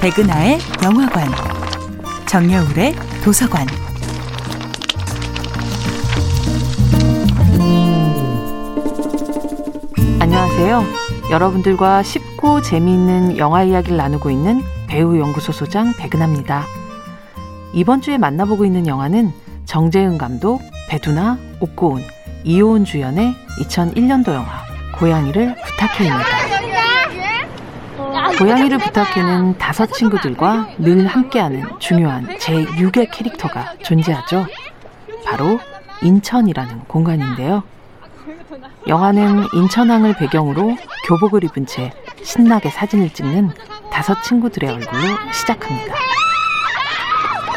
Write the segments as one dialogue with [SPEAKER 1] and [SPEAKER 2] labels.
[SPEAKER 1] 백은하의 영화관, 정여울의 도서관.
[SPEAKER 2] 안녕하세요. 여러분들과 쉽고 재미있는 영화 이야기를 나누고 있는 배우 연구소 소장 백은하입니다. 이번 주에 만나보고 있는 영화는 정재은 감독, 배두나, 옥고은, 이호은 주연의 2001년도 영화 고양이를 부탁해입니다. 고양이를 부탁해는 다섯 친구들과 늘 함께하는 중요한 제6의 캐릭터가 존재하죠. 바로 인천이라는 공간인데요. 영화는 인천항을 배경으로 교복을 입은 채 신나게 사진을 찍는 다섯 친구들의 얼굴로 시작합니다.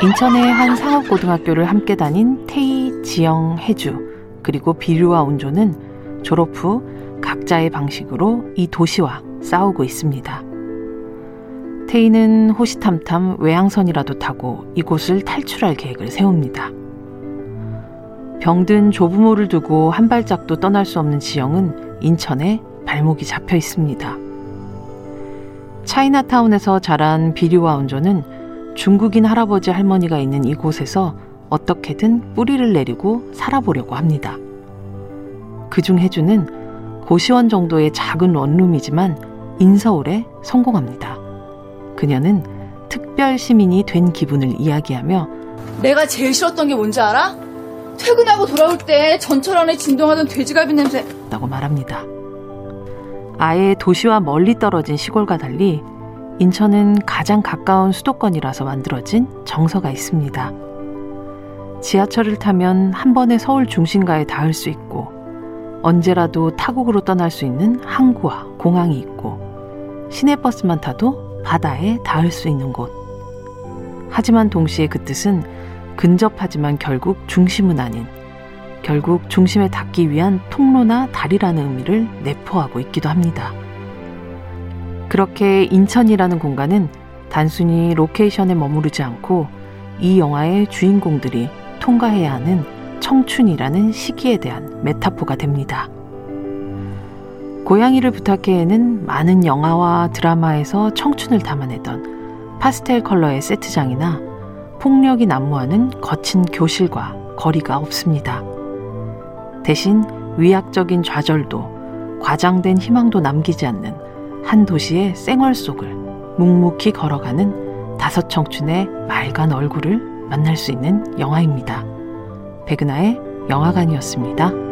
[SPEAKER 2] 인천의 한 상업고등학교를 함께 다닌 태희, 지영, 혜주, 그리고 비류와 온조는 졸업 후 각자의 방식으로 이 도시와 싸우고 있습니다. 태희는 호시탐탐 외항선이라도 타고 이곳을 탈출할 계획을 세웁니다. 병든 조부모를 두고 한 발짝도 떠날 수 없는 지영은 인천에 발목이 잡혀 있습니다. 차이나타운에서 자란 비류와 온조는 중국인 할아버지 할머니가 있는 이곳에서 어떻게든 뿌리를 내리고 살아보려고 합니다. 그중 혜주는 고시원 정도의 작은 원룸이지만 인서울에 성공합니다. 그녀는 특별 시민이 된 기분을 이야기하며
[SPEAKER 3] 내가 제일 싫었던 게 뭔지 알아? 퇴근하고 돌아올 때 전철 안에 진동하던 돼지갈비 냄새
[SPEAKER 2] 라고 말합니다. 아예 도시와 멀리 떨어진 시골과 달리 인천은 가장 가까운 수도권이라서 만들어진 정서가 있습니다. 지하철을 타면 한 번에 서울 중심가에 닿을 수 있고 언제라도 타국으로 떠날 수 있는 항구와 공항이 있고 시내버스만 타도 바다에 닿을 수 있는 곳. 하지만 동시에 그 뜻은 근접하지만 결국 중심은 아닌 결국 중심에 닿기 위한 통로나 다리라는 의미를 내포하고 있기도 합니다. 그렇게 인천이라는 공간은 단순히 로케이션에 머무르지 않고 이 영화의 주인공들이 통과해야 하는 청춘이라는 시기에 대한 메타포가 됩니다. 고양이를 부탁해에는 많은 영화와 드라마에서 청춘을 담아내던 파스텔 컬러의 세트장이나 폭력이 난무하는 거친 교실과 거리가 없습니다. 대신 위악적인 좌절도 과장된 희망도 남기지 않는 한 도시의 생활 속을 묵묵히 걸어가는 다섯 청춘의 맑은 얼굴을 만날 수 있는 영화입니다. 백은하의 영화관이었습니다.